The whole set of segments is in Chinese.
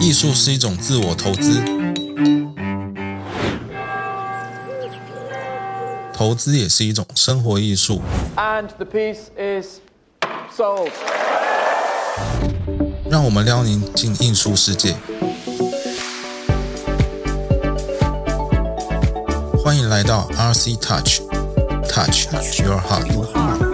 艺术是一种自我投资，投资也是一种生活艺术。And the piece is sold. 让我们撩您进艺术世界。欢迎来到 RC Touch，Touch Your Heart。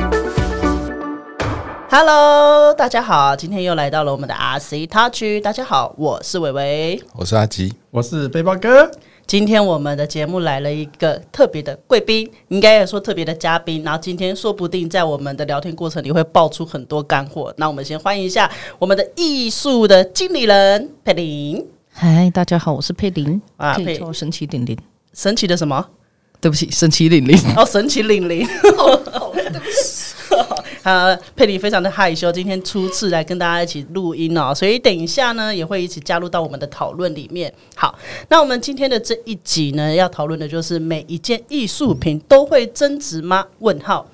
Hello，大家好，今天又来到了我们的 RC Touch。大家好，我是伟伟。我是阿吉，我是背包哥，今天我们的节目来了一个特别的贵宾，应该也说特别的嘉宾。然后今天说不定在我们的聊天过程里会爆出很多干货。那我们先欢迎一下我们的艺术的经理人佩玲。嗨，大家好，我是佩玲，啊佩可以叫我神奇玲玲。神奇的什么？对不起，神奇玲玲。哦，神奇玲玲。呃，佩里非常的害羞，今天初次来跟大家一起录音哦，所以等一下呢也会一起加入到我们的讨论里面。好，那我们今天的这一集呢，要讨论的就是每一件艺术品都会增值吗？问号。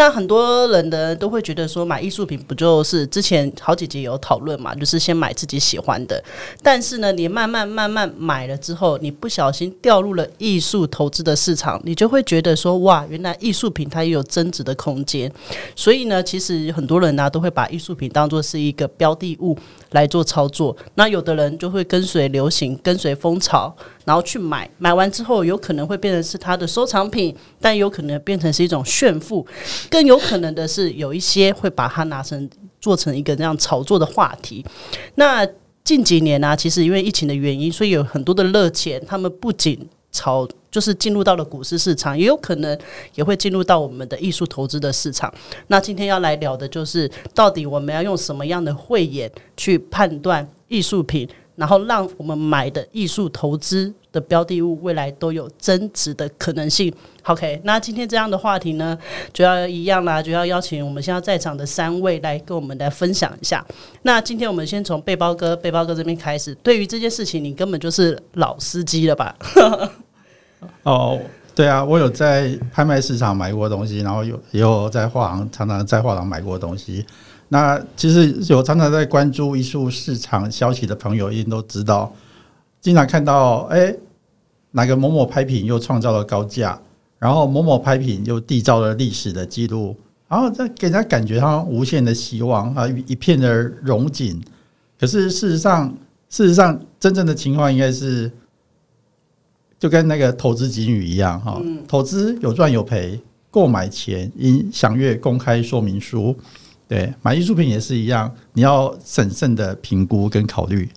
那很多人呢都会觉得说，买艺术品不就是之前好几集有讨论嘛，就是先买自己喜欢的。但是呢，你慢慢慢慢买了之后，你不小心掉入了艺术投资的市场，你就会觉得说，哇，原来艺术品它也有增值的空间。所以呢，其实很多人呢、都会把艺术品当做是一个标的物来做操作。那有的人就会跟随流行，跟随风潮，然后去买，买完之后有可能会变成是他的收藏品，但有可能变成是一种炫富，更有可能的是有一些会把它拿成做成一个这样炒作的话题。那近几年呢、其实因为疫情的原因，所以有很多的热钱，他们不仅炒就是进入到了股市市场，也有可能也会进入到我们的艺术投资的市场。那今天要来聊的就是，到底我们要用什么样的慧眼去判断艺术品，然后让我们买的艺术投资的标的物未来都有增值的可能性。OK，那今天这样的话题呢，就要一样啦，就要邀请我们现在在场的三位来跟我们来分享一下。那今天我们先从背包哥、背包哥这边开始。对于这件事情，你根本就是老司机了吧？哦，对啊，我有在拍卖市场买过东西，然后有也有在画廊常常在画廊买过东西。那其实有常常在关注艺术市场消息的朋友，一定都知道，经常看到哎，哪个某某拍品又创造了高价，然后某某拍品又缔造了历史的记录，然后这给人家感觉好像无限的希望啊，一片的荣景。可是事实上，事实上真正的情况应该是。就跟那个投资金语一样哈，投资有赚有赔，购买前应详阅公开说明书。对，买艺术品也是一样，你要审慎的评估跟考虑。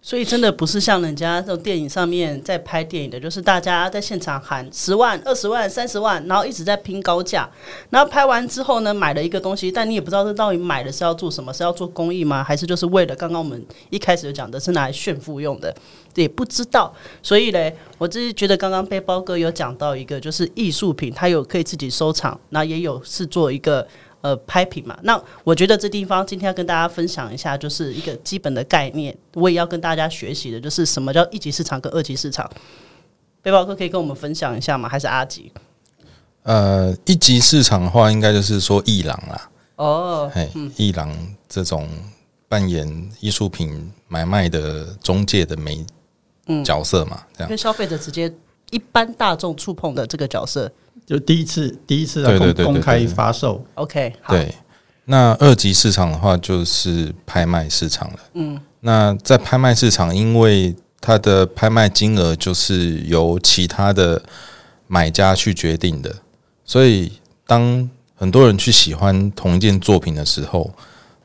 所以真的不是像人家这种电影上面在拍电影的，就是大家在现场喊十万、二十万、三十万，然后一直在拼高价，然后拍完之后呢，买了一个东西，但你也不知道这到底买的是要做什么，是要做公益吗？还是就是为了刚刚我们一开始就讲的是拿来炫富用的，也不知道。所以嘞，我只是觉得刚刚背包哥有讲到一个，就是艺术品，它有可以自己收藏，那也有是做一个。呃，拍品嘛，那我觉得这地方今天要跟大家分享一下，就是一个基本的概念。我也要跟大家学习的，就是什么叫一级市场跟二级市场。背包哥可以跟我们分享一下吗？还是阿吉？呃，一级市场的话，应该就是说艺廊啦，哦，嘿，艺廊这种扮演艺术品买卖的中介的媒角色嘛，这样跟消费者直接一般大众触碰的这个角色。就第一次，第一次的公对对对对公开发售，OK，好，对，那二级市场的话就是拍卖市场了。嗯，那在拍卖市场，因为它的拍卖金额就是由其他的买家去决定的，所以当很多人去喜欢同一件作品的时候，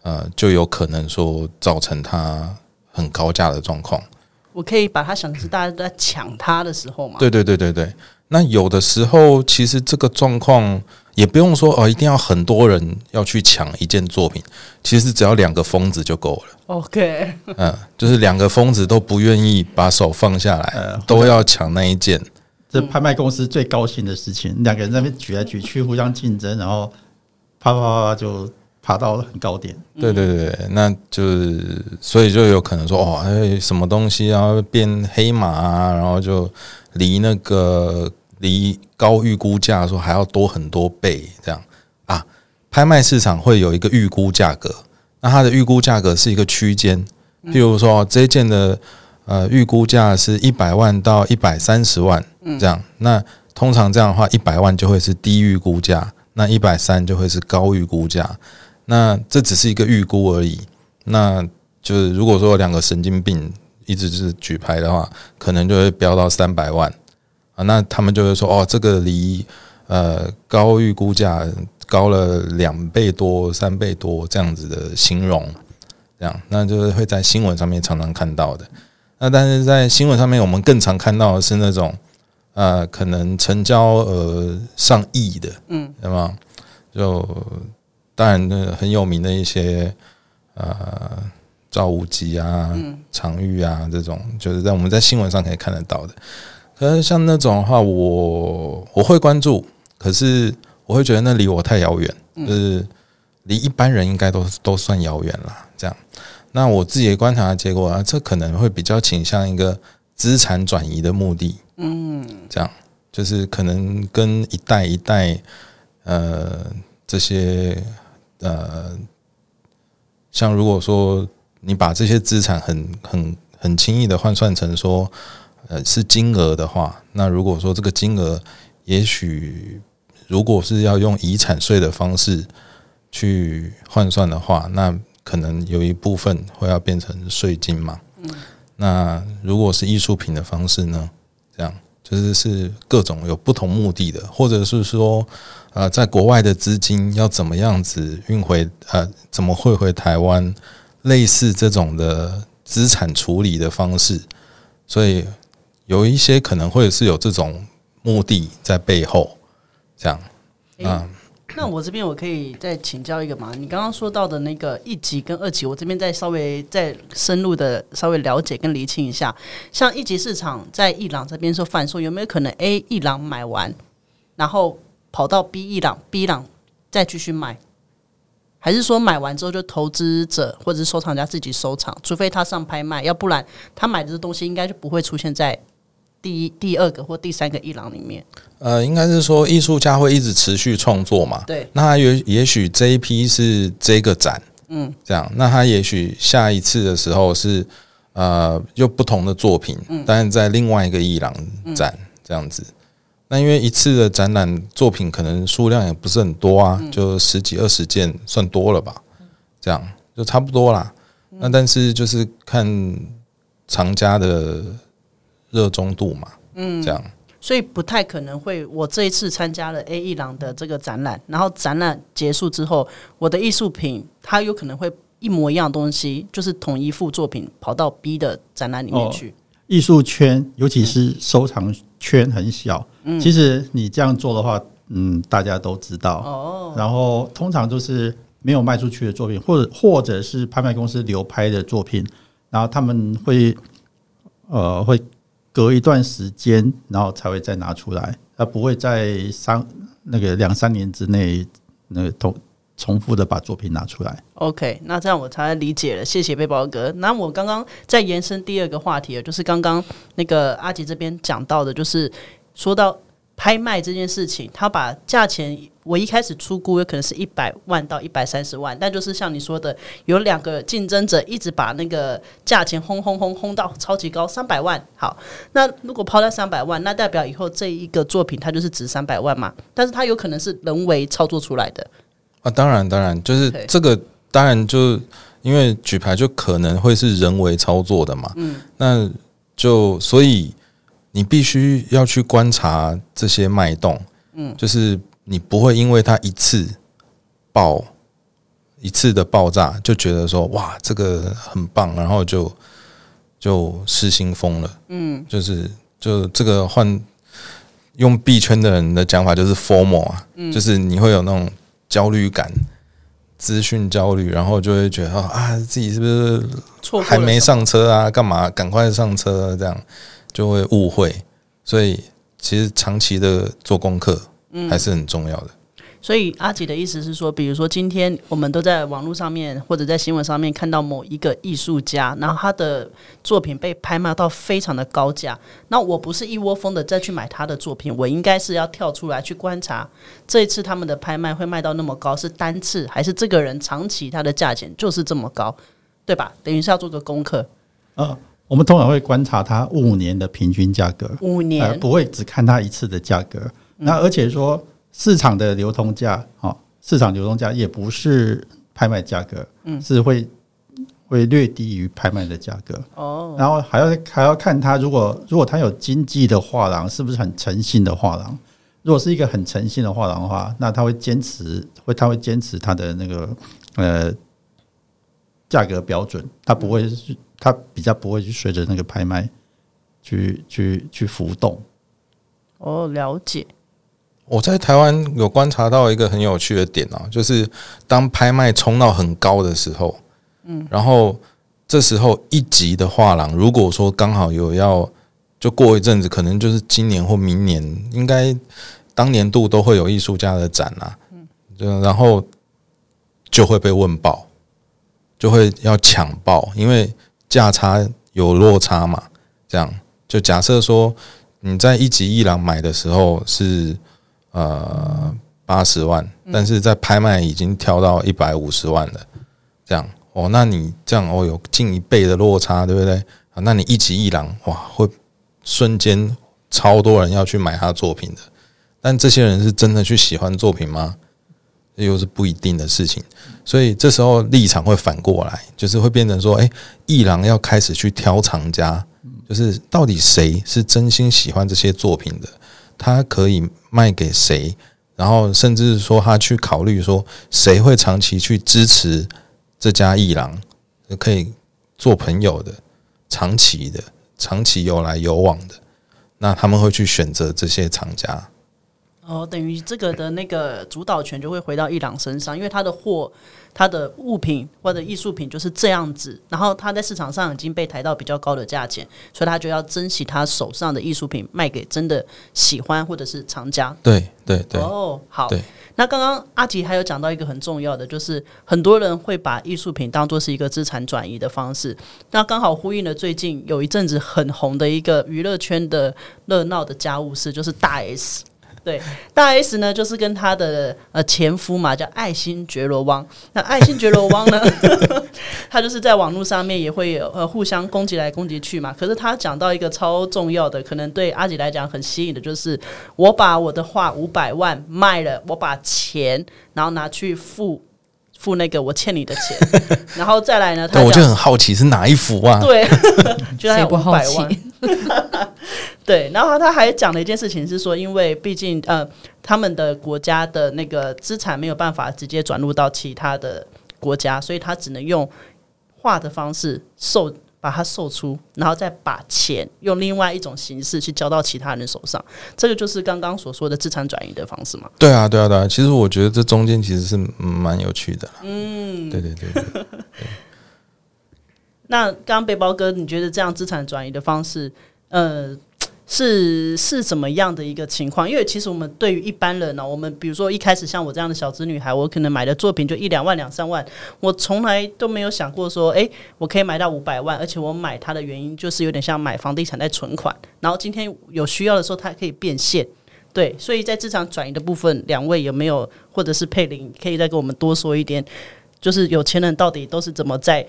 呃，就有可能说造成它很高价的状况。我可以把它想成是大家都在抢它的时候嘛。对对对对对。那有的时候，其实这个状况也不用说哦，一定要很多人要去抢一件作品，其实只要两个疯子就够了。OK，嗯，就是两个疯子都不愿意把手放下来，呃都要抢那一件。这拍卖公司最高兴的事情，两个人在那边举来举去，互相竞争，然后啪啪啪啪就爬到很高点。对对对对，那就是所以就有可能说哦，哎，什么东西要变黑马啊，然后就离那个离高预估价说还要多很多倍这样啊。拍卖市场会有一个预估价格，那它的预估价格是一个区间，譬如说这一件的呃预估价是一百万到一百三十万这样，那通常这样的话，一百万就会是低预估价，那一百三就会是高预估价。那这只是一个预估而已。那就是如果说两个神经病一直是举牌的话，可能就会飙到三百万啊。那他们就会说哦，这个离呃高预估价高了两倍多、三倍多这样子的形容，这样那就是会在新闻上面常常看到的。那但是在新闻上面，我们更常看到的是那种呃，可能成交额上亿的，嗯，对吗？就当然，那很有名的一些呃，赵无极啊、常玉啊这种，就是在我们在新闻上可以看得到的。可是像那种的话，我我会关注，可是我会觉得那离我太遥远，就是离一般人应该都都算遥远了。这样，那我自己的观察的结果啊，这可能会比较倾向一个资产转移的目的。嗯，这样就是可能跟一代一代呃这些。呃，像如果说你把这些资产很很很轻易的换算成说，呃，是金额的话，那如果说这个金额，也许如果是要用遗产税的方式去换算的话，那可能有一部分会要变成税金嘛。嗯。那如果是艺术品的方式呢？这样就是是各种有不同目的的，或者是说。呃，在国外的资金要怎么样子运回？呃，怎么汇回台湾？类似这种的资产处理的方式，所以有一些可能会是有这种目的在背后，这样啊。那我这边我可以再请教一个嘛？你刚刚说到的那个一级跟二级，我这边再稍微再深入的稍微了解跟厘清一下。像一级市场在伊朗这边说贩售，有没有可能 A 伊朗买完，然后？跑到 B 伊朗，B 伊朗再继续卖，还是说买完之后就投资者或者是收藏家自己收藏？除非他上拍卖，要不然他买的东西应该就不会出现在第一、第二个或第三个一廊里面。呃，应该是说艺术家会一直持续创作嘛？对。那也也许这一批是这个展，嗯，这样。那他也许下一次的时候是呃，又不同的作品，但是在另外一个艺廊展这样子。那因为一次的展览作品可能数量也不是很多啊，就十几二十件算多了吧，这样就差不多啦。那但是就是看藏家的热衷度嘛，嗯，这样，所以不太可能会。我这一次参加了 A 一郎的这个展览，然后展览结束之后，我的艺术品它有可能会一模一样东西，就是同一幅作品跑到 B 的展览里面去。艺术圈，尤其是收藏圈很小。嗯，其实你这样做的话，嗯，大家都知道。哦。然后通常就是没有卖出去的作品，或者或者是拍卖公司流拍的作品，然后他们会呃会隔一段时间，然后才会再拿出来，他不会在三那个两三年之内那个同。重复的把作品拿出来。OK，那这样我才理解了。谢谢背包哥。那我刚刚在延伸第二个话题，就是刚刚那个阿吉这边讲到的，就是说到拍卖这件事情，他把价钱，我一开始出估有可能是一百万到一百三十万，但就是像你说的，有两个竞争者一直把那个价钱轰轰轰轰到超级高，三百万。好，那如果抛到三百万，那代表以后这一个作品它就是值三百万嘛？但是它有可能是人为操作出来的。啊，当然，当然，就是这个，当然就因为举牌就可能会是人为操作的嘛，嗯，那就所以你必须要去观察这些脉动，嗯，就是你不会因为它一次爆一次的爆炸就觉得说哇这个很棒，然后就就失心疯了，嗯，就是就这个换用币圈的人的讲法就是 formal 啊，就是你会有那种。焦虑感、资讯焦虑，然后就会觉得啊，自己是不是还没上车啊？干嘛赶快上车？这样就会误会。所以，其实长期的做功课还是很重要的。所以阿吉的意思是说，比如说今天我们都在网络上面或者在新闻上面看到某一个艺术家，然后他的作品被拍卖到非常的高价，那我不是一窝蜂的再去买他的作品，我应该是要跳出来去观察这一次他们的拍卖会卖到那么高，是单次还是这个人长期他的价钱就是这么高？对吧？等于是要做个功课，呃，我们通常会观察它五年的平均价格，五年呃，不会只看它一次的价格。那而且说市场的流通价，哦，市场流通价也不是拍卖价格，嗯，是会会略低于拍卖的价格。哦，然后还要还要看它，如果如果它有经济的画廊，是不是很诚信的画廊？如果是一个很诚信的画廊的话，那他会坚持，会他会坚持他的那个呃价格标准，他不会是，他比较不会去随着那个拍卖去去去浮动。哦，了解，我在台湾有观察到一个很有趣的点啊，就是当拍卖冲到很高的时候，嗯，然后这时候一级的画廊，如果说刚好有要，就过一阵子，可能就是今年或明年，应该当年度都会有艺术家的展啊，嗯，然后就会被问爆，就会要抢爆，因为价差有落差嘛，这样。就假设说你在一级一郎买的时候是呃八十万，但是在拍卖已经跳到一百五十万了，这样。哦，那你这样哦有近一倍的落差，对不对？啊，那你一级一郎哇会瞬间超多人要去买他作品的，但这些人是真的去喜欢作品吗？这又是不一定的事情，所以这时候立场会反过来，就是会变成说，哎，艺廊要开始去挑藏家，就是到底谁是真心喜欢这些作品的，他可以卖给谁，然后甚至是说他去考虑说谁会长期去支持这家艺廊，可以做朋友的、长期的、长期有来有往的，那他们会去选择这些厂家。哦，等于这个的那个主导权就会回到伊朗身上，因为他的货、他的物品或者艺术品就是这样子，然后他在市场上已经被抬到比较高的价钱，所以他就要珍惜他手上的艺术品，卖给真的喜欢或者是藏家。对对对，哦，好对。那刚刚阿吉还有讲到一个很重要的，就是很多人会把艺术品当做是一个资产转移的方式。那刚好呼应了最近有一阵子很红的一个娱乐圈的热闹的家务事，就是大 S。对，大 S 呢，就是跟她的呃前夫嘛，叫爱新觉罗汪。那爱新觉罗汪呢，他就是在网络上面也会有呃互相攻击来攻击去嘛。可是他讲到一个超重要的，可能对阿吉来讲很吸引的，就是我把我的画五百万卖了，我把钱然后拿去付付那个我欠你的钱，然后再来呢，他我就很好奇是哪一幅啊？对，就他有五谁不好奇百万。对，然后他还讲了一件事情，是说，因为毕竟呃，他们的国家的那个资产没有办法直接转入到其他的国家，所以他只能用画的方式售把它售出，然后再把钱用另外一种形式去交到其他人手上。这个就是刚刚所说的资产转移的方式嘛。对啊，对啊，对啊。其实我觉得这中间其实是嗯蛮有趣的。嗯，对对对对。那刚刚背包哥，你觉得这样资产转移的方式，呃，是是怎么样的一个情况？因为其实我们对于一般人呢、我们比如说一开始像我这样的小资女孩，我可能买的作品就一两万、两三万，我从来都没有想过说，诶，我可以买到五百万，而且我买它的原因就是有点像买房地产在存款，然后今天有需要的时候它可以变现。对，所以在资产转移的部分，两位有没有，或者是佩林，可以再跟我们多说一点，就是有钱人到底都是怎么在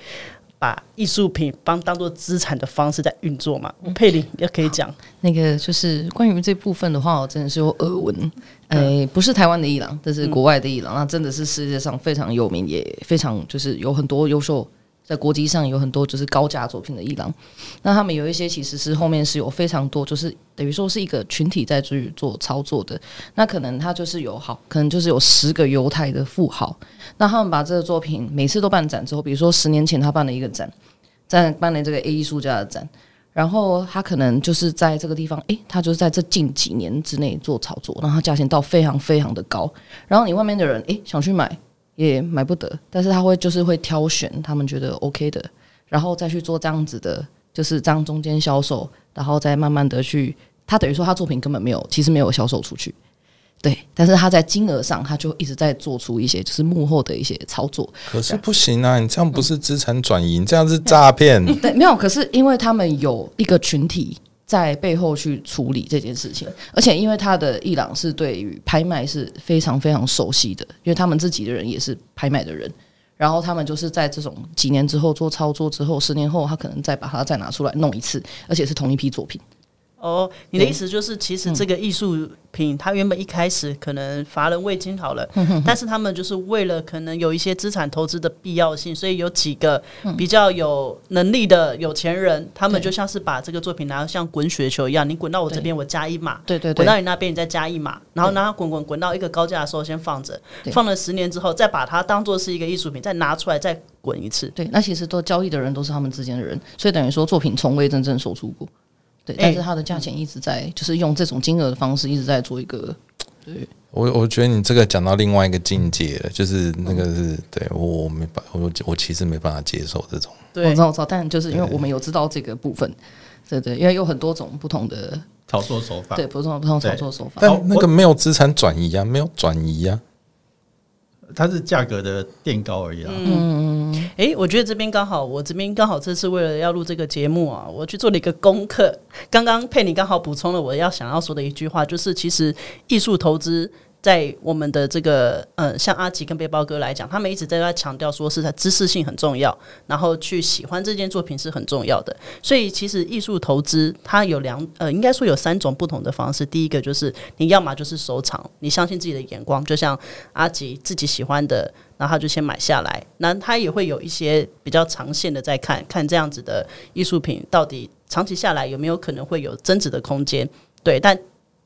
把艺术品帮当做资产的方式在运作嘛？佩林也可以讲，那个就是关于这部分的话，我真的是有耳闻。诶、不是台湾的伊朗，这是国外的伊朗，那真的是世界上非常有名，也非常就是有很多优秀，在国际上有很多就是高价作品的伊朗。那他们有一些其实是后面是有非常多，就是等于说是一个群体在去做操作的。那可能他就是有好，可能就是有十个犹太的富豪，那他们把这个作品每次都办展之后，比如说十年前他办了一个展，在办了这个 A 艺术家的展。然后他可能就是在这个地方，诶，他就是在这近几年之内做炒作，然后价钱到非常非常的高，然后你外面的人诶想去买也买不得，但是他会就是会挑选他们觉得 OK 的，然后再去做这样子的，就是这样中间销售，然后再慢慢的去，他等于说他作品根本没有，其实没有销售出去。对，但是他在金额上，他就一直在做出一些就是幕后的一些操作，可是不行啊，你这样不是资产转移，你这样是诈骗。对，没有。可是因为他们有一个群体在背后去处理这件事情，而且因为他的伊朗是对于拍卖是非常非常熟悉的，因为他们自己的人也是拍卖的人，然后他们就是在这种几年之后做操作之后，十年后他可能再把它再拿出来弄一次，而且是同一批作品。哦，你的意思就是，其实这个艺术品它原本一开始可能乏人未经好了，但是他们就是为了可能有一些资产投资的必要性，所以有几个比较有能力的有钱人，他们就像是把这个作品拿像滚雪球一样，你滚到我这边，我加一码，对。对对滚到你那边，你再加一码，然后让它滚滚滚到一个高价的时候先放着，放了十年之后，再把它当做是一个艺术品，再拿出来再滚一次。对，那其实都交易的人都是他们之间的人，所以等于说作品从未真正售出过。对，但是它的价钱一直在，就是用这种金额的方式一直在做一个。对，我我觉得你这个讲到另外一个境界了，就是那个是对我我没办我我其实没办法接受这种。我知道我知道，但就是因为我们有知道这个部分，对对，因为有很多种不同的炒作手法，对，不同不同炒作手法。但那个没有资产转移啊，没有转移啊。它是价格的垫高而已啦。嗯，哎，我觉得这边刚好，我这边刚好这次为了要录这个节目啊，我去做了一个功课。刚刚佩妮刚好补充了我要想要说的一句话，就是其实艺术投资。在我们的这个呃，像阿吉跟背包哥来讲，他们一直在在强调说是他知识性很重要，然后去喜欢这件作品是很重要的。所以其实艺术投资它有两呃，应该说有三种不同的方式。第一个就是你要么就是收藏，你相信自己的眼光，就像阿吉自己喜欢的，然后他就先买下来。那他也会有一些比较长线的在看看这样子的艺术品到底长期下来有没有可能会有增值的空间。对，但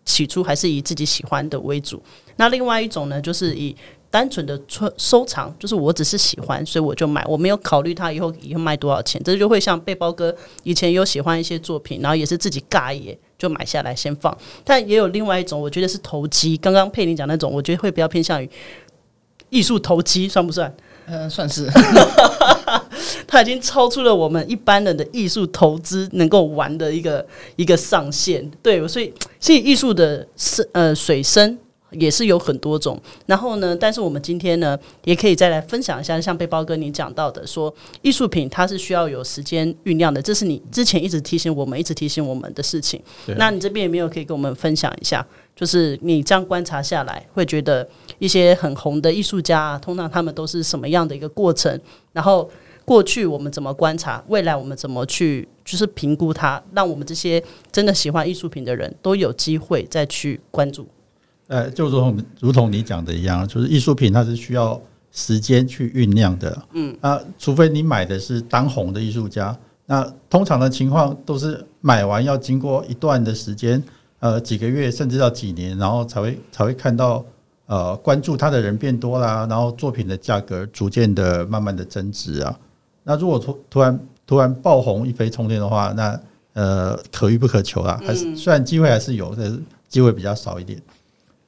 起初还是以自己喜欢的为主。那另外一种呢，就是以单纯的收收藏，就是我只是喜欢，所以我就买，我没有考虑它以后以后卖多少钱。这就会像背包哥以前有喜欢一些作品，然后也是自己尬也就买下来先放。但也有另外一种，我觉得是投机。刚刚佩林讲那种，我觉得会比较偏向于艺术投机，算不算？嗯，算是。它已经超出了我们一般人的艺术投资能够玩的一个一个上限。对，所以所以艺术的深呃水深。也是有很多种，然后呢，但是我们今天呢，也可以再来分享一下，像背包哥你讲到的，说艺术品它是需要有时间酝酿的，这是你之前一直提醒我们，一直提醒我们的事情。那你这边有没有可以跟我们分享一下？就是你这样观察下来，会觉得一些很红的艺术家，啊通常他们都是什么样的一个过程？然后过去我们怎么观察，未来我们怎么去就是评估它，让我们这些真的喜欢艺术品的人都有机会再去关注。呃，就如同如同你讲的一样，就是艺术品它是需要时间去酝酿的。嗯，啊，除非你买的是当红的艺术家，那通常的情况都是买完要经过一段的时间，呃，几个月甚至到几年，然后才会才会看到呃关注他的人变多啦，然后作品的价格逐渐的慢慢的增值啊。那如果突突然突然爆红一飞冲天的话，那呃可遇不可求啊，还是虽然机会还是有，但是机会比较少一点。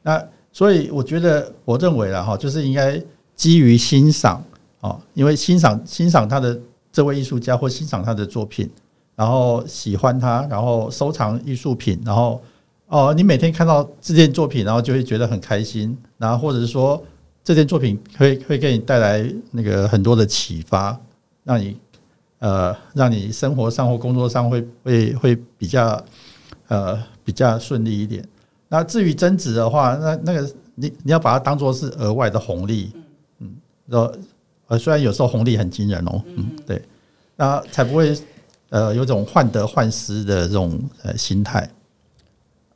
那所以我觉得，我认为啦哈，就是应该基于欣赏啊，因为欣赏欣赏他的这位艺术家或欣赏他的作品，然后喜欢他，然后收藏艺术品，然后哦，你每天看到这件作品，然后就会觉得很开心，然后或者是说这件作品会会给你带来那个很多的启发，让你呃让你生活上或工作上会会会比较呃比较顺利一点。那至于增值的话，那那个你你要把它当做是额外的红利，嗯，呃呃虽然有时候红利很惊人哦，嗯，对，那才不会呃有种患得患失的这种呃心态。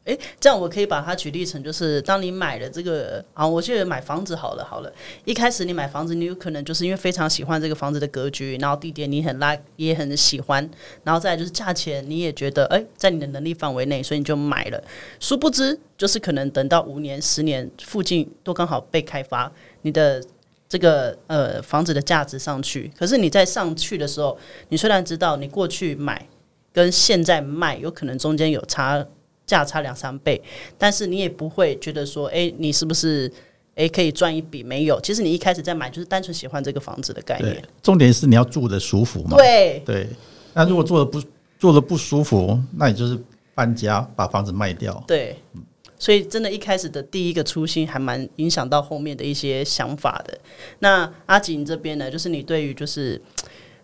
诶，这样我可以把它举例成，就是当你买了这个啊，我记得买房子好了好了，一开始你买房子，你有可能就是因为非常喜欢这个房子的格局，然后地点你很拉也很喜欢，然后再就是价钱你也觉得诶，在你的能力范围内，所以你就买了。殊不知，就是可能等到五年、十年附近都刚好被开发，你的这个呃房子的价值上去，可是你在上去的时候，你虽然知道你过去买跟现在卖有可能中间有差。价差两三倍，但是你也不会觉得说，哎，你是不是哎可以赚一笔？没有，其实你一开始在买就是单纯喜欢这个房子的概念。重点是你要住的舒服嘛。对对，那如果做的不做的不舒服，那你就是搬家把房子卖掉。对，所以真的，一开始的第一个初心还蛮影响到后面的一些想法的。那阿锦这边呢，就是你对于就是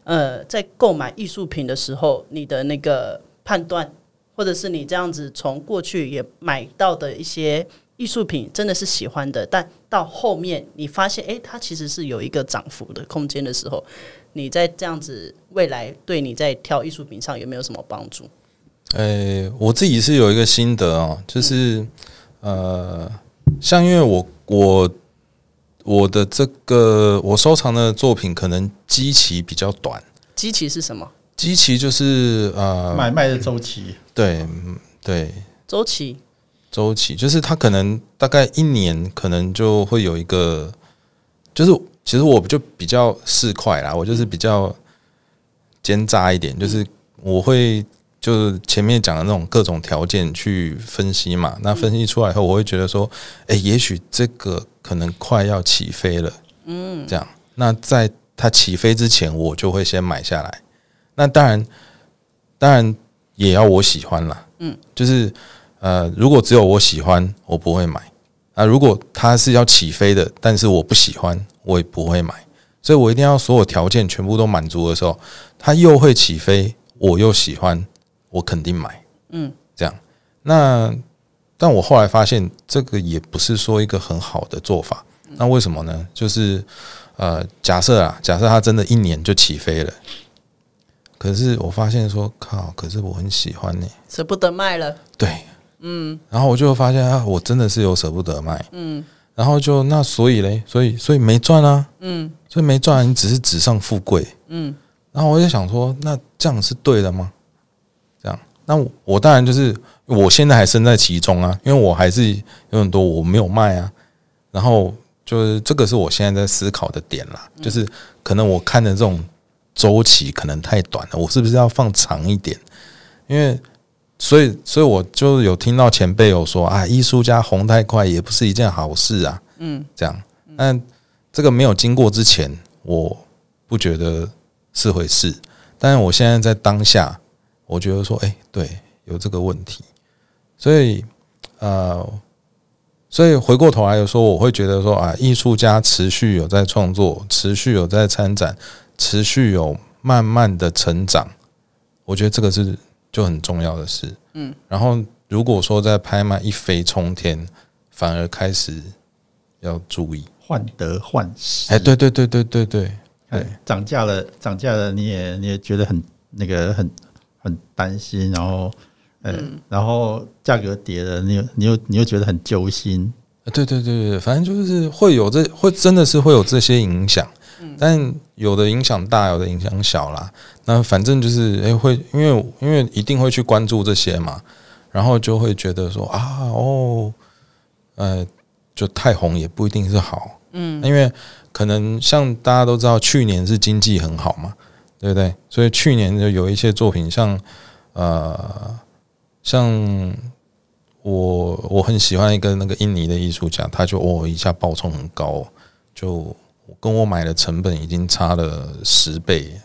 呃，在购买艺术品的时候，你的那个判断。或者是你这样子从过去也买到的一些艺术品，真的是喜欢的，但到后面你发现，诶，它其实是有一个涨幅的空间的时候，你在这样子未来对你在挑艺术品上有没有什么帮助？呃，我自己是有一个心得哦，就是呃，像因为我我我的这个我收藏的作品可能基期比较短，基期是什么？基期就是呃，买卖的周期，对嗯对周期？周期，就是它可能大概一年，可能就会有一个，就是其实我就比较市侩啦，我就是比较奸诈一点，就是我会就是前面讲的那种各种条件去分析嘛，那分析出来以后，我会觉得说，哎、也许这个可能快要起飞了，嗯，这样，那在它起飞之前，我就会先买下来。那当然，当然也要我喜欢啦，嗯，就是呃，如果只有我喜欢，我不会买。啊，如果它是要起飞的，但是我不喜欢，我也不会买。所以我一定要所有条件全部都满足的时候，它又会起飞，我又喜欢，我肯定买。嗯，这样。那但我后来发现，这个也不是说一个很好的做法。那为什么呢？就是呃，假设啊，假设它真的一年就起飞了，可是我发现说，靠，可是我很喜欢你、舍不得卖了，对，嗯，然后我就发现啊，我真的是有舍不得卖，嗯，然后就那所以嘞，所以所以没赚啊，嗯，所以没赚，你只是纸上富贵，嗯，然后我就想说，那这样是对的吗？这样，那我我当然就是我现在还身在其中啊，因为我还是有很多我没有卖啊，然后就是这个是我现在在思考的点啦，就是可能我看的这种周期可能太短了，我是不是要放长一点？因为所以，所以我就有听到前辈有说啊，艺术家红太快也不是一件好事啊。嗯，这样，但这个没有经过之前，我不觉得是回事。但是我现在在当下，我觉得说，哎、对，有这个问题。所以，呃，所以回过头来说，我会觉得说啊，艺术家持续有在创作，持续有在参展，持续有慢慢的成长，我觉得这个是就很重要的事。嗯，然后如果说在拍卖一飞冲天，反而开始要注意。患得患失。哎，对对对对对对哎对，涨价了，涨价了，你也你也觉得很那个很很担心，然后呃，嗯然后价格跌了，你又你又你又觉得很揪心。呃对对对对，反正就是会有这会真的是会有这些影响，但有的影响大，有的影响小啦。那反正就是哎、会因为因为一定会去关注这些嘛，然后就会觉得说啊哦，呃，就太红也不一定是好，嗯，因为可能像大家都知道，去年是经济很好嘛，对不对？所以去年就有一些作品像呃像。我我很喜欢一个那个印尼的艺术家，他就哦一下爆冲很高，就跟我买的成本已经差了十倍，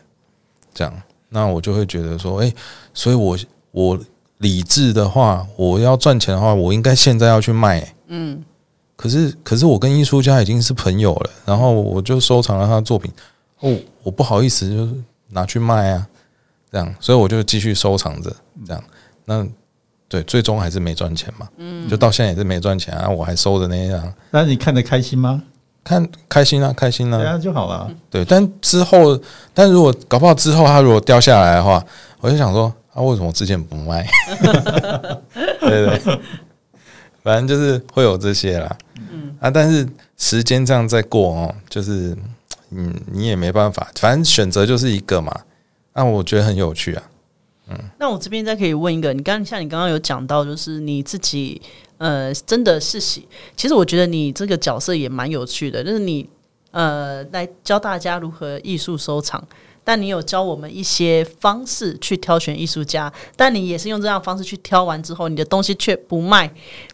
这样，那我就会觉得说，哎、所以我我理智的话，我要赚钱的话，我应该现在要去卖、嗯，可是可是我跟艺术家已经是朋友了，然后我就收藏了他的作品，哦，我不好意思就是拿去卖啊，这样，所以我就继续收藏着，这样，那。对，最终还是没赚钱嘛，嗯，就到现在也是没赚钱啊，我还收着那样，那你看得开心吗？看开心啊，开心啊，这样就好了。对，但之后，但如果搞不好之后它如果掉下来的话，我就想说，啊，为什么之前不卖？对对对，反正就是会有这些啦。嗯啊，但是时间这样在过哦，就是嗯，你也没办法，反正选择就是一个嘛。那、我觉得很有趣啊。那我这边再可以问一个，你刚像你刚刚有讲到，就是你自己呃真的是喜，其实我觉得你这个角色也蛮有趣的，就是你呃来教大家如何艺术收藏。但你有教我们一些方式去挑选艺术家，但你也是用这样的方式去挑完之后，你的东西却不卖，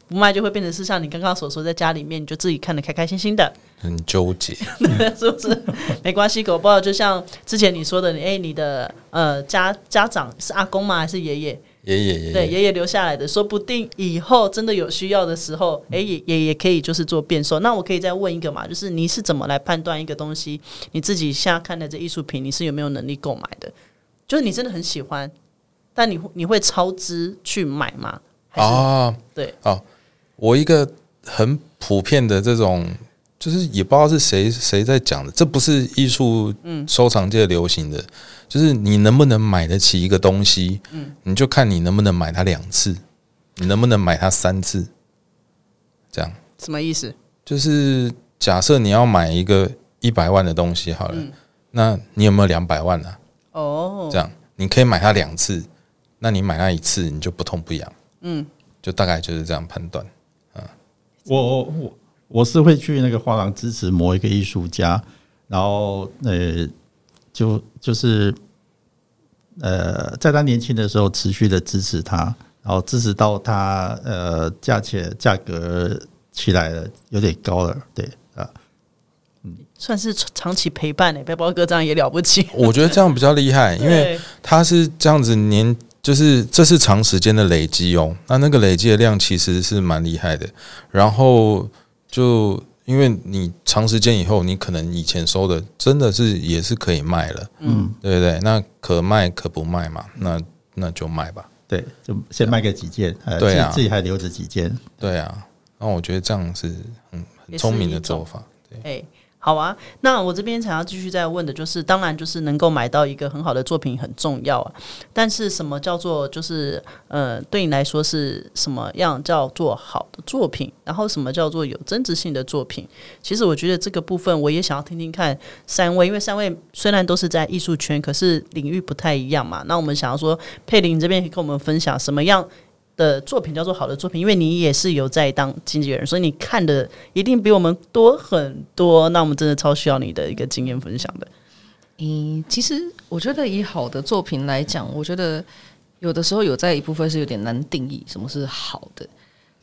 不卖就会变成是像你刚刚所说，在家里面你就自己看得开开心心的，很纠结，是不是？没关系，狗包就像之前你说的，你哎、你的呃家家长是阿公吗？还是爷爷？爷爷爷对，爷，爷爷留下来的，说不定以后真的有需要的时候，哎、也也也可以就是做变售。那我可以再问一个嘛，就是你是怎么来判断一个东西，你自己现在看的这艺术品，你是有没有能力购买的？就是你真的很喜欢，但你会你会超支去买吗？啊，对、啊，对，我一个很普遍的这种就是也不知道是谁谁在讲的，这不是艺术收藏界流行的，就是你能不能买得起一个东西，你就看你能不能买它两次，你能不能买它三次，这样。什么意思？就是假设你要买一个一百万的东西好了，那你有没有两百万呢、哦，这样。你可以买它两次，那你买它一次你就不痛不痒，嗯，就大概就是这样判断。我我我是会去那个画廊支持某一个艺术家，然后呃，就就是呃，在他年轻的时候持续的支持他，然后支持到他呃价钱价格起来了，有点高了，对啊，嗯算是长期陪伴诶、背包哥这样也了不起。我觉得这样比较厉害，因为他是这样子年，就是这是长时间的累积哦。那那个累积的量其实是蛮厉害的。然后就因为你长时间以后，你可能以前收的真的是也是可以卖了，嗯，对不对？那可卖可不卖嘛，那那就卖吧。对，就先卖个几件，呃，对啊自己自己还留着几件，对啊，那我觉得这样是很很聪明的做法。对，哎、好啊，那我这边想要继续再问的就是，当然就是能够买到一个很好的作品很重要啊，但是什么叫做就是呃，对你来说是什么样叫做好的作品？然后什么叫做有增值性的作品？其实我觉得这个部分我也想要听听看三位，因为三位虽然都是在艺术圈，可是领域不太一样嘛。那我们想要说，佩林这边可以跟我们分享什么样？的作品叫做好的作品，因为你也是有在当经纪人，所以你看的一定比我们多很多。那我们真的超需要你的一个经验分享的。嗯，其实我觉得以好的作品来讲，我觉得有的时候有在一部分是有点难定义什么是好的。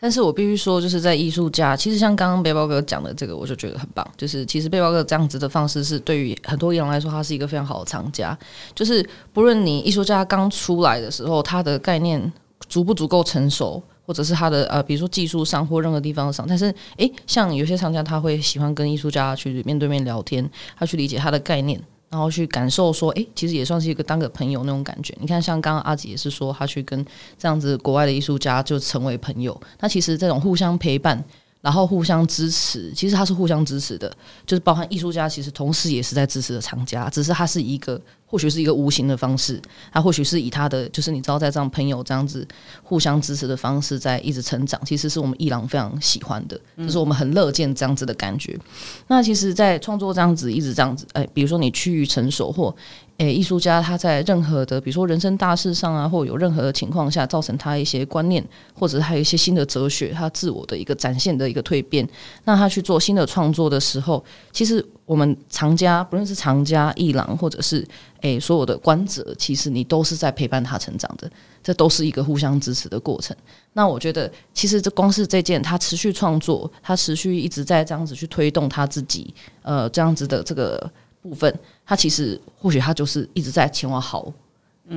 但是我必须说，就是在艺术家，其实像刚刚背包哥讲的这个，我就觉得很棒。就是其实背包哥这样子的方式，是对于很多艺人来说，他是一个非常好的藏家。就是不论你艺术家刚出来的时候，他的概念足不足够成熟，或者是他的呃，比如说技术上或任何地方上，但是诶，像有些商家他会喜欢跟艺术家去面对面聊天，他去理解他的概念，然后去感受说，诶，其实也算是一个当个朋友那种感觉。你看，像刚刚阿吉也是说，他去跟这样子国外的艺术家就成为朋友，那其实这种互相陪伴。然后互相支持，其实他是互相支持的，就是包含艺术家，其实同时也是在支持的厂家，只是他是一个或许是一个无形的方式，他或许是以他的就是你知道在这样朋友这样子互相支持的方式在一直成长，其实是我们伊朗非常喜欢的，就是我们很乐见这样子的感觉。那其实，在创作这样子一直这样子，哎，比如说你趋于成熟或诶，艺术家他在任何的，比如说人生大事上啊，或有任何的情况下，造成他一些观念，或者是还有一些新的哲学，他自我的一个展现的一个蜕变。那他去做新的创作的时候，其实我们藏家，不论是藏家、艺廊，或者是诶所有的观者，其实你都是在陪伴他成长的，这都是一个互相支持的过程。那我觉得，其实这光是这件，他持续创作，他持续一直在这样子去推动他自己，呃，这样子的这个部分，他其实或许他就是一直在前往好。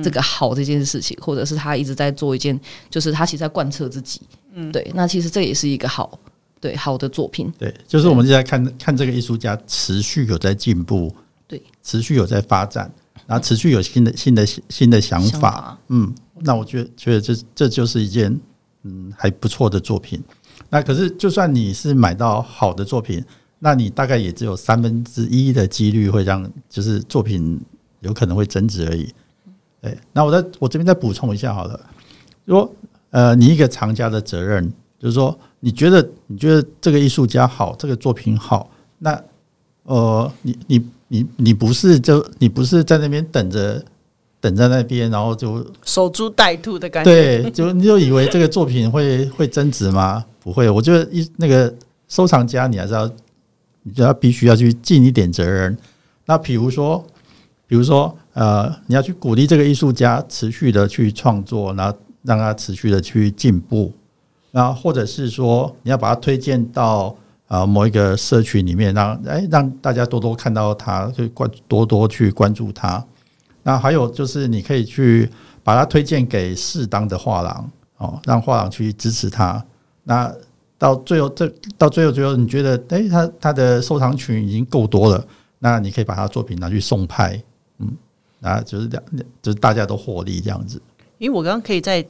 这个好这件事情，或者是他一直在做一件，就是他其实在贯彻自己，嗯，对，那其实这也是一个好，对好的作品，对，就是我们现在看看这个艺术家持续有在进步，对，持续有在发展，然后持续有新的新的新的想法，想法。嗯，那我觉得觉得这这就是一件嗯还不错的作品。那可是就算你是买到好的作品，那你大概也只有三分之一的几率会让就是作品有可能会增值而已。对，那我再我这边再补充一下好了，如果呃你一个藏家的责任就是说，你觉得你觉得这个艺术家好，这个作品好，那呃你你你你不是就你不是在那边等着等在那边，然后就守株待兔的感觉。对，就你就以为这个作品会会增值吗？不会，我觉得一那个收藏家你还是要，你就要必须要去尽一点责任。那比如说，比如说，呃，你要去鼓励这个艺术家持续的去创作，然后让他持续的去进步，那或者是说，你要把他推荐到呃某一个社群里面，让哎让大家多多看到他，去关多多去关注他。那还有就是，你可以去把他推荐给适当的画廊哦，让画廊去支持他。那到最后，这到最后最后，你觉得诶，他他的收藏群已经够多了，那你可以把他作品拿去送拍，嗯，啊就是这样，就是大家都获利这样子。因为我刚刚可以在，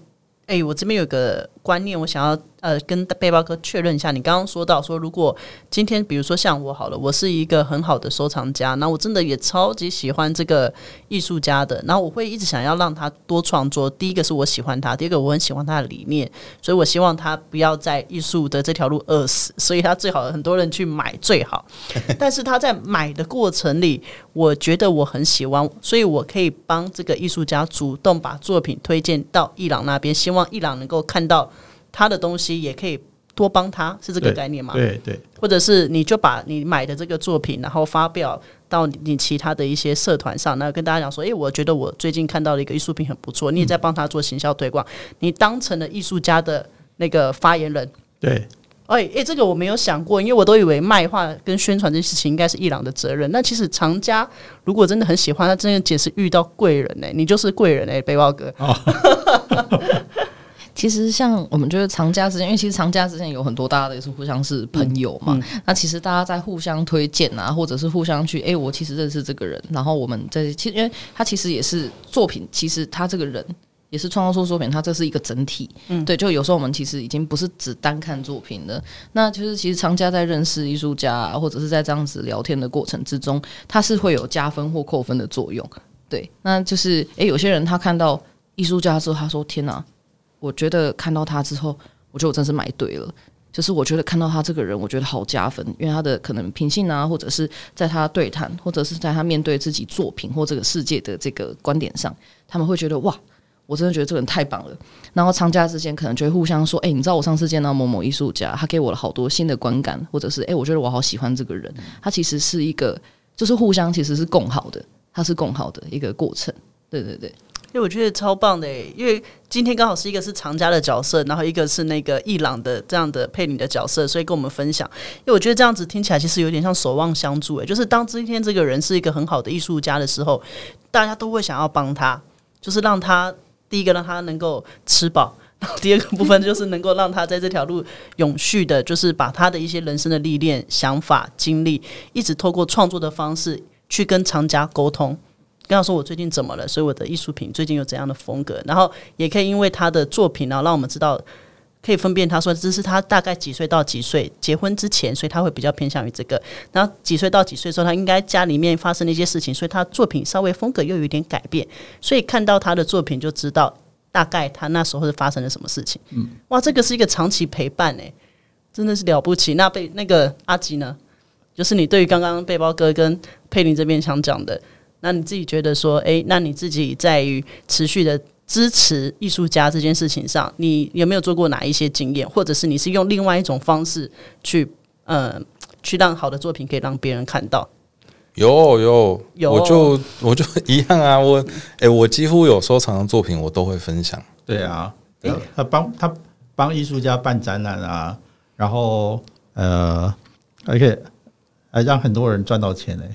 哎、我这边有个观念，我想要呃跟背包哥确认一下。你刚刚说到说，如果今天比如说像我好了，我是一个很好的收藏家，那我真的也超级喜欢这个艺术家的，然后我会一直想要让他多创作。第一个是我喜欢他，第二个我很喜欢他的理念，所以我希望他不要在艺术的这条路饿死，所以他最好很多人去买最好。但是他在买的过程里，我觉得我很喜欢，所以我可以帮这个艺术家主动把作品推荐到伊朗那边，希望伊朗能够看到他的东西，也可以多帮他，是这个概念吗？对对，或者是你就把你买的这个作品，然后发表到你其他的一些社团上，那跟大家讲说，诶，我觉得我最近看到了一个艺术品很不错，你也在帮他做行销推广，你当成了艺术家的那个发言人。对，哎哎，这个我没有想过，因为我都以为卖画跟宣传这件事情应该是伊朗的责任。那其实藏家如果真的很喜欢，他真的解释遇到贵人呢、你就是贵人哎、背包哥。其实像我们觉得藏家之间，因为其实藏家之间有很多大家的也是互相是朋友嘛。那其实大家在互相推荐啊，或者是互相去，哎、我其实认识这个人，然后我们在其实因为他其实也是作品，其实他这个人。也是创造出作品，它这是一个整体，嗯，对，就有时候我们其实已经不是只单看作品了，那就是其实藏家在认识艺术家、啊，或者是在这样子聊天的过程之中，它是会有加分或扣分的作用，对，那就是诶，有些人他看到艺术家之后，他说：“天哪，我觉得看到他之后，我觉得我真是买对了。”就是我觉得看到他这个人，我觉得好加分，因为他的可能品性啊，或者是在他对谈，或者是在他面对自己作品或这个世界的这个观点上，他们会觉得哇，我真的觉得这个人太棒了。然后藏家之间可能就会互相说：“哎、你知道我上次见到某某艺术家，他给我了好多新的观感，或者是哎、我觉得我好喜欢这个人。”他其实是一个，就是互相其实是共好的，它是共好的一个过程。对对对。因为我觉得超棒的，因为今天刚好是一个是藏家的角色，然后一个是那个伊朗的这样的配你的角色，所以跟我们分享。因为我觉得这样子听起来其实有点像守望相助，诶，就是当今天这个人是一个很好的艺术家的时候，大家都会想要帮他，就是让他第一个让他能够吃饱。然后第二个部分就是能够让他在这条路永续的，就是把他的一些人生的历练、想法、经历，一直透过创作的方式去跟藏家沟通。跟他说我最近怎么了，所以我的艺术品最近有怎样的风格，然后也可以因为他的作品，然后让我们知道可以分辨他说这是他大概几岁到几岁结婚之前，所以他会比较偏向于这个，然后几岁到几岁的时候，他应该家里面发生了一些事情，所以他作品稍微风格又有一点改变，所以看到他的作品就知道大概他那时候是发生了什么事情。嗯，哇，这个是一个长期陪伴诶、真的是了不起。那被那个阿吉呢，就是你对于刚刚背包哥跟佩林这边想讲的。那你自己觉得说，诶，那你自己在于持续的支持艺术家这件事情上，你有没有做过哪一些经验，或者是你是用另外一种方式去，呃，去让好的作品可以让别人看到？有有有我就我就一样啊，我哎、我几乎有收藏的作品，我都会分享。对啊，对啊他帮他帮艺术家办展览啊，然后呃，而且还让很多人赚到钱嘞、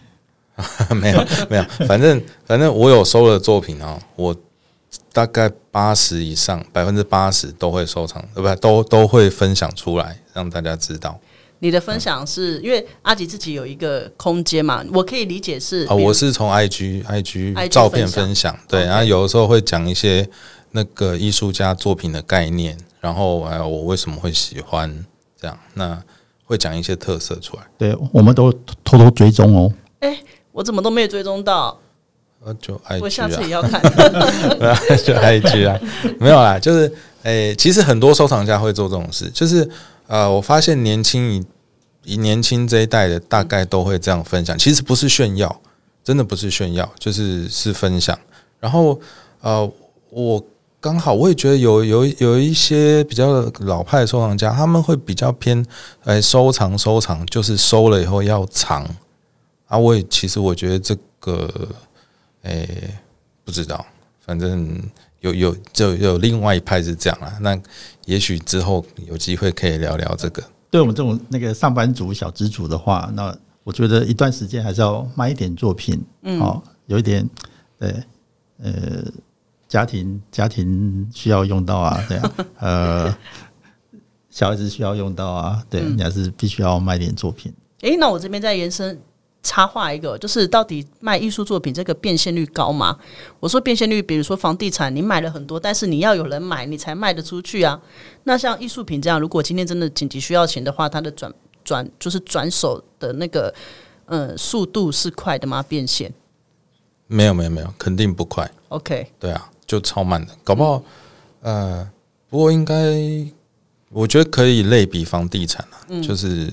没有没有，反正反正我有收的作品啊，我大概八十以上，百分之八十都会收藏，呃，不都都会分享出来，让大家知道。你的分享是因为阿吉自己有一个空间嘛？我可以理解是啊，我是从 IG IG 照片分分享，对然后有的时候会讲一些那个艺术家作品的概念，然后还有我为什么会喜欢这样，那会讲一些特色出来，对，我们都偷偷追踪哦。我怎么都没有追踪到，呃，就我 IG 啊，下次也要看。就 IG 啊，没有啦，就是诶、其实很多收藏家会做这种事，就是呃，我发现年轻一以年轻这一代的大概都会这样分享，其实不是炫耀，真的不是炫耀，就是是分享。然后呃，我刚好我也觉得有有有一些比较老派的收藏家，他们会比较偏哎收藏收藏，就是收了以后要藏啊。我也其实我觉得这个诶、不知道，反正有有就有另外一派是这样啦。那也许之后有机会可以聊聊这个。对我们这种那个上班族、小资族的话，那我觉得一段时间还是要卖一点作品，嗯，哦，有一点，对，呃，家庭家庭需要用到啊，对啊，呃，小孩子需要用到啊，对、你还是必须要卖点作品。诶，那我这边再延伸插画一个，就是到底卖艺术作品这个变现率高吗？我说变现率，比如说房地产，你买了很多，但是你要有人买，你才卖得出去啊。那像艺术品这样，如果今天真的紧急需要钱的话，它的转转就是转手的那个呃速度是快的吗？变现没有没有没有，肯定不快。？OK，对啊，就超慢的，搞不好，呃，不过应该，我觉得可以类比房地产啊，就是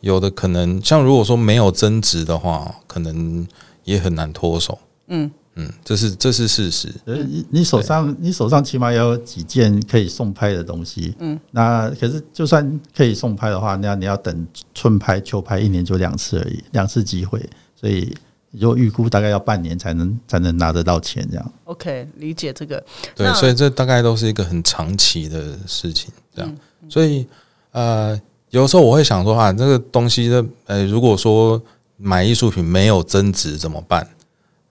有的可能像如果说没有增值的话，可能也很难脱手。嗯嗯，这是这是事实。呃，你你手上你手上起码要有几件可以送拍的东西，嗯，那可是就算可以送拍的话，那你要等春拍、秋拍，一年就两次而已，两次机会，所以就预估大概要半年才能才能拿得到钱这样。OK，理解这个。对，所以这大概都是一个很长期的事情，这样。所以呃，有时候我会想说啊，这个东西的呃，如果说买艺术品没有增值怎么办？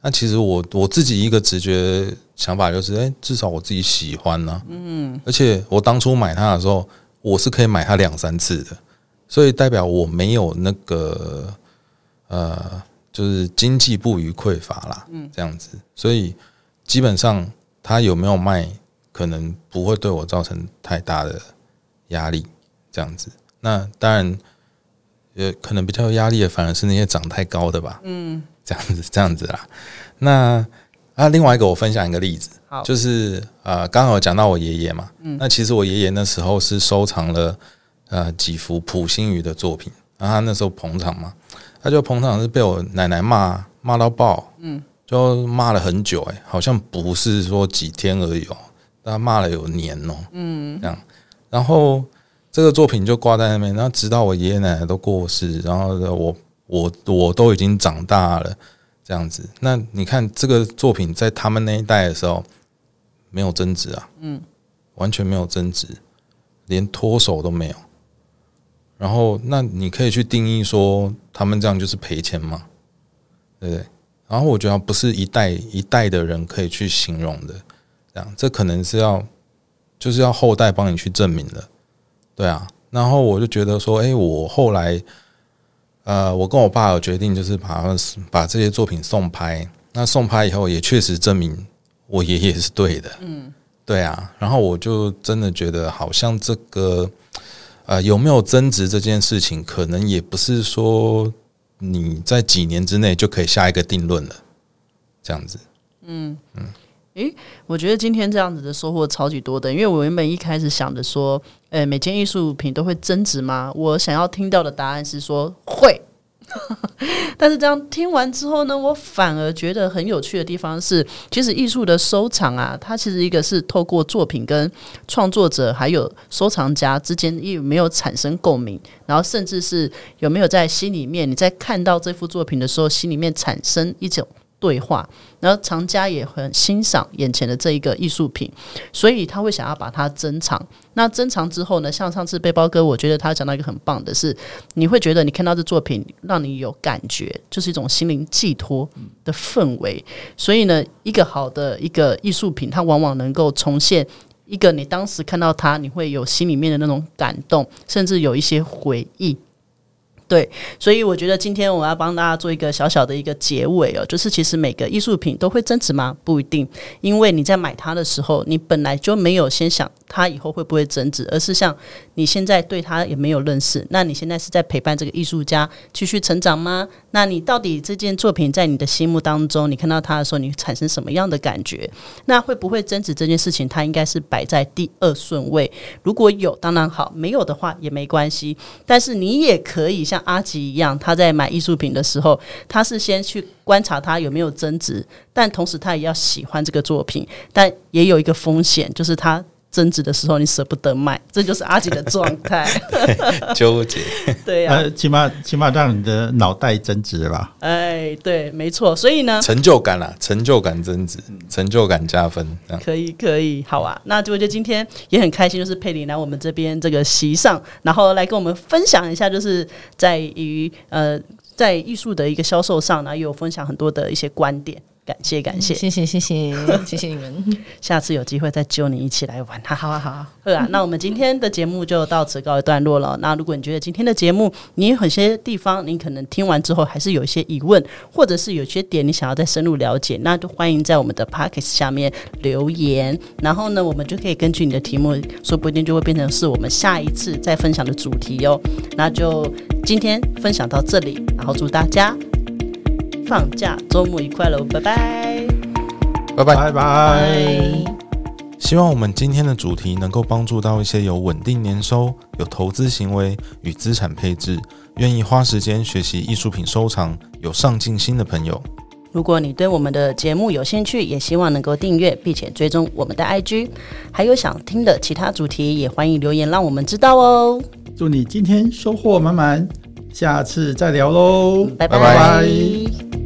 那其实我我自己一个直觉想法就是，哎、至少我自己喜欢呢、嗯，而且我当初买它的时候，我是可以买它两三次的，所以代表我没有那个呃，就是经济不予匮乏啦，嗯，这样子，所以基本上它有没有卖，可能不会对我造成太大的压力，这样子。那当然，呃，可能比较有压力的反而是那些长太高的吧，嗯，这样子，这样子啦。那啊，另外一个我分享一个例子，好。就是呃，刚好有讲到我爷爷嘛，嗯。那其实我爷爷那时候是收藏了呃几幅普心宇的作品，然后他那时候捧场嘛，他就捧场是被我奶奶骂骂到爆，嗯，就骂了很久、欸，好像不是说几天而已哦、他骂了有年哦、嗯，这样，然后这个作品就挂在那边，然后直到我爷爷奶奶都过世，然后我我我都已经长大了，这样子。那你看这个作品在他们那一代的时候没有增值啊，嗯，完全没有增值，连脱手都没有。然后，那你可以去定义说他们这样就是赔钱吗？对不对？然后我觉得不是一代一代的人可以去形容的，这样这可能是要就是要后代帮你去证明的，对啊。然后我就觉得说，哎，我后来呃，我跟我爸有决定，就是把把这些作品送拍。那送拍以后，也确实证明我爷爷是对的，嗯，对啊。然后我就真的觉得，好像这个呃有没有增值这件事情，可能也不是说你在几年之内就可以下一个定论了，这样子。嗯嗯。诶我觉得今天这样子的收获超级多的，因为我原本一开始想着说，呃，每件艺术品都会增值吗？我想要听到的答案是说会。但是这样听完之后呢，我反而觉得很有趣的地方是，其实艺术的收藏啊，它其实一个是透过作品跟创作者还有收藏家之间有没有产生共鸣，然后甚至是有没有在心里面，你在看到这幅作品的时候，心里面产生一种对话，然后藏家也很欣赏眼前的这一个艺术品，所以他会想要把它珍藏。那珍藏之后呢，像上次背包哥，我觉得他讲到一个很棒的是，你会觉得你看到这作品，让你有感觉，就是一种心灵寄托的氛围。所以呢，一个好的一个艺术品，它往往能够重现。一个你当时看到它，你会有心里面的那种感动，甚至有一些回忆。对，所以我觉得今天我要帮大家做一个小小的一个结尾哦，就是其实每个艺术品都会增值吗？不一定，因为你在买它的时候，你本来就没有先想它以后会不会增值，而是像你现在对他也没有认识，那你现在是在陪伴这个艺术家继续成长吗？那你到底这件作品在你的心目当中，你看到它的时候，你产生什么样的感觉？那会不会增值这件事情，它应该是摆在第二顺位。如果有，当然好；没有的话也没关系。但是你也可以像阿吉一样，他在买艺术品的时候，他是先去观察它有没有增值，但同时他也要喜欢这个作品，但也有一个风险，就是他。增值的时候，你舍不得卖，这就是阿吉的状态。纠结，对呀、呃，起码起码让你的脑袋增值了吧？哎，对，没错。所以呢，成就感啦，成就感增值，成就感加分，这样。可以，可以，好啊。那就就今天也很开心，就是佩林来我们这边这个席上，然后来跟我们分享一下，就是在于呃，在艺术的一个销售上呢，也有分享很多的一些观点。感谢感谢，谢谢谢谢 谢谢你们，下次有机会再揪你一起来玩哈。好啊好啊，对啊，那我们今天的节目就到此告一段落了。那如果你觉得今天的节目你有很些地方你可能听完之后还是有一些疑问，或者是有些点你想要再深入了解，那就欢迎在我们的 p o c k e t 下面留言，然后呢，我们就可以根据你的题目，说不定就会变成是我们下一次再分享的主题哦。那就今天分享到这里，然后祝大家放假周末愉快喽，拜拜。拜拜。拜拜。希望我们今天的主题能够帮助到一些有稳定年收、有投资行为与资产配置，愿意花时间学习艺术品收藏、有上进心的朋友。如果你对我们的节目有兴趣，也希望能够订阅并且追踪我们的 IG，还有想听的其他主题，也欢迎留言让我们知道哦。祝你今天收获满满，下次再聊喽，拜拜拜